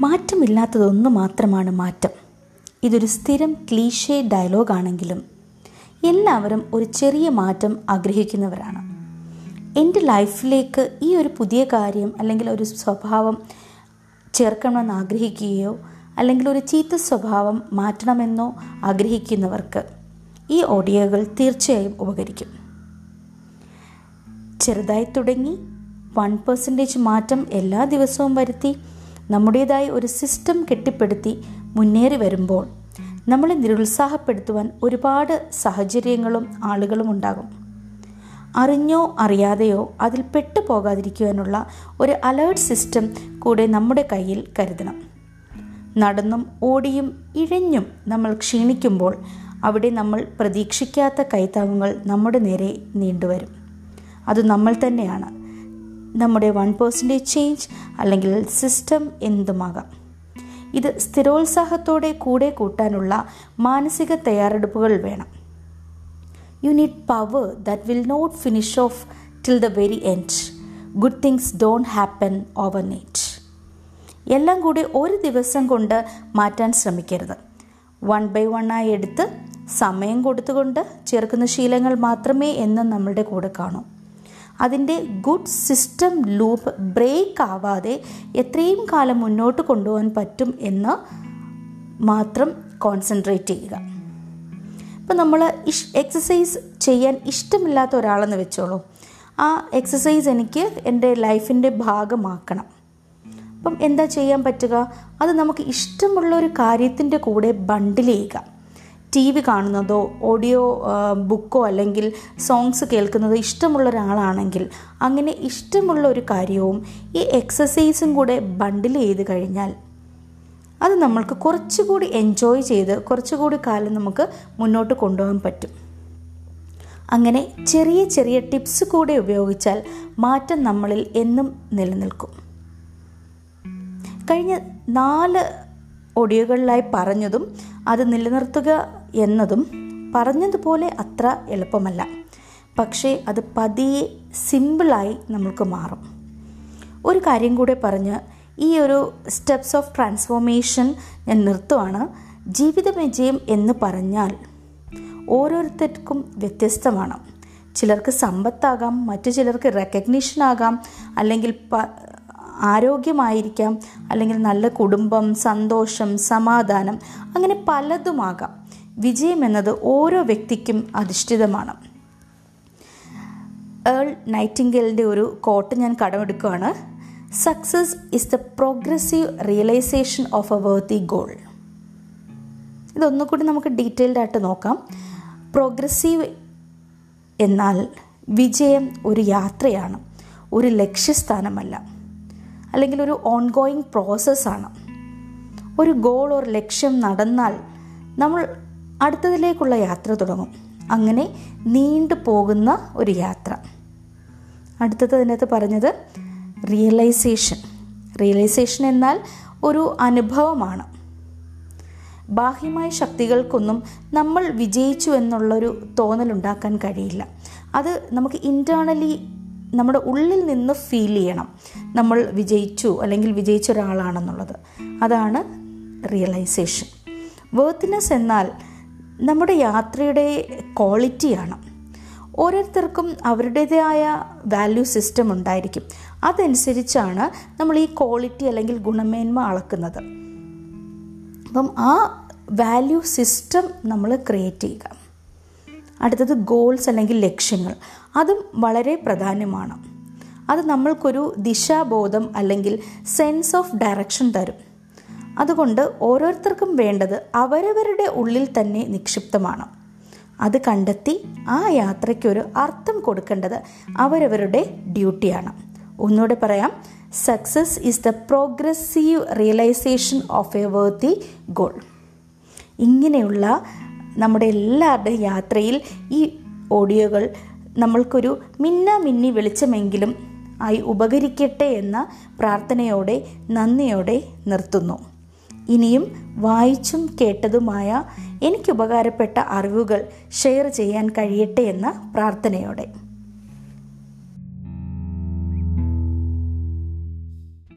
മാറ്റമില്ലാത്തതൊന്നു മാത്രമാണ് മാറ്റം. ഇതൊരു സ്ഥിരം ക്ലീഷേ ഡയലോഗാണെങ്കിലും എല്ലാവരും ഒരു ചെറിയ മാറ്റം ആഗ്രഹിക്കുന്നവരാണ്. എന്റെ ലൈഫിലേക്ക് ഈ ഒരു പുതിയ കാര്യം അല്ലെങ്കിൽ ഒരു സ്വഭാവം ചേർക്കണമെന്ന് ആഗ്രഹിക്കുകയോ അല്ലെങ്കിൽ ഒരു ചീത്ത സ്വഭാവം മാറ്റണമെന്നോ ആഗ്രഹിക്കുന്നവർക്ക് ഈ ഓഡിയോകൾ തീർച്ചയായും ഉപകരിക്കും. ചെറുതായി തുടങ്ങി വൺ പെർസെന്റേജ് മാറ്റം എല്ലാ ദിവസവും വരുത്തി നമ്മുടേതായ ഒരു സിസ്റ്റം കെട്ടിപ്പടുത്തി മുന്നേറി വരുമ്പോൾ നമ്മളെ നിരുത്സാഹപ്പെടുത്തുവാൻ ഒരുപാട് സാഹചര്യങ്ങളും ആളുകളും ഉണ്ടാകും. അറിഞ്ഞോ അറിയാതെയോ അതിൽ പെട്ടു പോകാതിരിക്കുവാനുള്ള ഒരു അലേർട്ട് സിസ്റ്റം കൂടെ നമ്മുടെ കയ്യിൽ കരുതണം. നടന്നും ഓടിയും ഇഴഞ്ഞും നമ്മൾ ക്ഷീണിക്കുമ്പോൾ അവിടെ നമ്മൾ പ്രതീക്ഷിക്കാത്ത കൈത്താങ്ങുകൾ നമ്മുടെ നേരെ നീണ്ടുവരും. അത് നമ്മൾ തന്നെയാണ്. നമ്മുടെ വൺ പേഴ്സന്റേജ് ചേഞ്ച് അല്ലെങ്കിൽ സിസ്റ്റം എന്തുമാകാം? ഇത് സ്ഥിരോത്സാഹത്തോടെ കൂടെ കൂട്ടാനുള്ള മാനസിക തയ്യാറെടുപ്പുകൾ വേണം. You need power that will not finish off till the very end good things don't happen overnight എല്ലാം കൂടി ഒരു ദിവസം കൊണ്ട് മാറ്റാൻ ശ്രമിക്കരുത്. വൺ ബൈ വൺ ആയി എടുത്ത് സമയം കൊടുത്തുകൊണ്ട് ചേർക്കുന്ന ശീലങ്ങൾ മാത്രമേ എന്നും നമ്മളുടെ കൂടെ കാണൂ. അതിന്റെ ഗുഡ് സിസ്റ്റം ലൂപ്പ് ബ്രേക്ക് ആവാതെ എത്രയും കാലം മുന്നോട്ട് കൊണ്ടുപോകാൻ പറ്റും എന്ന് മാത്രം കോൺസെൻട്രേറ്റ് ചെയ്യുക. ഇപ്പം നമ്മൾ ഇഷ് എക്സസൈസ് ചെയ്യാൻ ഇഷ്ടമില്ലാത്ത ഒരാളെന്ന് വെച്ചോളൂ. ആ എക്സസൈസ് എനിക്ക് എന്റെ ലൈഫിന്റെ ഭാഗമാക്കണം. അപ്പം എന്താ ചെയ്യാൻ പറ്റുക? അത് നമുക്ക് ഇഷ്ടമുള്ള ഒരു കാര്യത്തിന്റെ കൂടെ ബണ്ടിൽ ചെയ്യുക. ടി വി കാണുന്നതോ ഓഡിയോ ബുക്കോ അല്ലെങ്കിൽ സോങ്സ് കേൾക്കുന്നതോ ഇഷ്ടമുള്ള ഒരാളാണെങ്കിൽ അങ്ങനെ ഇഷ്ടമുള്ള ഒരു കാര്യവും ഈ എക്സസൈസും കൂടെ ബണ്ടിൽ ചെയ്ത് കഴിഞ്ഞാൽ അത് നമ്മൾക്ക് കുറച്ചുകൂടി എൻജോയ് ചെയ്ത് കുറച്ചുകൂടി കാലം നമുക്ക് മുന്നോട്ട് കൊണ്ടുപോകാൻ പറ്റും. അങ്ങനെ ചെറിയ ചെറിയ ടിപ്സ് കൂടെ ഉപയോഗിച്ചാൽ മാറ്റം നമ്മളിൽ എന്നും നിലനിൽക്കും. കഴിഞ്ഞ നാല് ഒടിയുകളിലായി പറഞ്ഞതും അത് നിലനിർത്തുക എന്നതും പറഞ്ഞതുപോലെ അത്ര എളുപ്പമല്ല. പക്ഷേ അത് പതിയെ സിമ്പിളായി നമുക്ക് മാറും. ഒരു കാര്യം കൂടെ പറഞ്ഞ് ഈ ഒരു സ്റ്റെപ്സ് ഓഫ് ട്രാൻസ്ഫോർമേഷൻ ഞാൻ നിർത്തുവാണ്. ജീവിത വിജയം എന്ന് പറഞ്ഞാൽ ഓരോരുത്തർക്കും വ്യത്യസ്തമാണ്. ചിലർക്ക് സമ്പത്താകാം മറ്റു ചിലർക്ക് റെക്കഗ്നീഷൻ ആകാം അല്ലെങ്കിൽ പ ആരോഗ്യമായിരിക്കാം അല്ലെങ്കിൽ നല്ല കുടുംബം സന്തോഷം സമാധാനം അങ്ങനെ പലതുമാകാം. വിജയം എന്നത് ഓരോ വ്യക്തിക്കും അധിഷ്ഠിതമാണ്. ഏൾ നൈറ്റിംഗലിന്റെ ഒരു കോട്ട് ഞാൻ കടമെടുക്കുകയാണ്. Success is the progressive realisation of a worthy goal. ഇതൊന്നുകൂടി നമുക്ക് ഡീറ്റെയിൽഡ് ആയിട്ട് നോക്കാം. പ്രോഗ്രസീവ് എന്നാൽ വിജയം ഒരു യാത്രയാണ് ഒരു ലക്ഷ്യസ്ഥാനമല്ല. അല്ലെങ്കിൽ ഒരു ഓൺഗോയിങ് പ്രോസസ്സാണ് ഒരു ഗോൾ ഒരു ലക്ഷ്യം നടന്നാൽ നമ്മൾ അടുത്തതിലേക്കുള്ള യാത്ര തുടങ്ങും. അങ്ങനെ നീണ്ടു പോകുന്ന ഒരു യാത്ര. അടുത്തത് അതിനകത്ത് പറഞ്ഞത് റിയലൈസേഷൻ റിയലൈസേഷൻ എന്നാൽ ഒരു അനുഭവമാണ്. ബാഹ്യമായ ശക്തികൾക്കൊന്നും നമ്മൾ വിജയിച്ചു എന്നുള്ളൊരു തോന്നലുണ്ടാക്കാൻ കഴിയില്ല. അത് നമുക്ക് ഇന്റേർണലി നമ്മുടെ ഉള്ളിൽ നിന്ന് ഫീൽ ചെയ്യണം. നമ്മൾ വിജയിച്ചു അല്ലെങ്കിൽ വിജയിച്ച ഒരാളാണെന്നുള്ളത്. അതാണ് റിയലൈസേഷൻ വേർത്ത്നെസ് എന്നാൽ നമ്മുടെ യാത്രയുടെ ക്വാളിറ്റിയാണ് ഓരോരുത്തർക്കും അവരുടേതായ വാല്യൂ സിസ്റ്റം ഉണ്ടായിരിക്കും. അതനുസരിച്ചാണ് നമ്മൾ ഈ ക്വാളിറ്റി അല്ലെങ്കിൽ ഗുണമേന്മ അളക്കുന്നത്. അപ്പം ആ വാല്യൂ സിസ്റ്റം നമ്മൾ ക്രിയേറ്റ് ചെയ്യുക. അടുത്തത് ഗോൾസ് അല്ലെങ്കിൽ ലക്ഷ്യങ്ങൾ. അതും വളരെ പ്രധാനമാണ്. അത് നമ്മൾക്കൊരു ദിശാബോധം അല്ലെങ്കിൽ സെൻസ് ഓഫ് ഡയറക്ഷൻ തരും. അതുകൊണ്ട് ഓരോരുത്തർക്കും വേണ്ടത് അവരവരുടെ ഉള്ളിൽ തന്നെ നിക്ഷിപ്തമാണ്. അത് കണ്ടെത്തി ആ യാത്രയ്ക്കൊരു അർത്ഥം കൊടുക്കേണ്ടത് അവരവരുടെ ഡ്യൂട്ടിയാണ്. ഒന്നുകൂടെ പറയാം. Success is the progressive realisation of a worthy goal ഇങ്ങനെയുള്ള നമ്മുടെ എല്ലാവരുടെയും യാത്രയിൽ ഈ ഓഡിയോകൾ നമ്മൾക്കൊരു മിന്ന മിന്നി വെളിച്ചമെങ്കിലും ആയി ഉപകരിക്കട്ടെ എന്ന പ്രാർത്ഥനയോടെ നന്ദിയോടെ നിർത്തുന്നു. ഇനിയും വായിച്ചും കേട്ടതുമായ എനിക്ക് ഉപകാരപ്പെട്ട അറിവുകൾ ഷെയർ ചെയ്യാൻ കഴിയട്ടെ എന്ന പ്രാർത്ഥനയോടെ.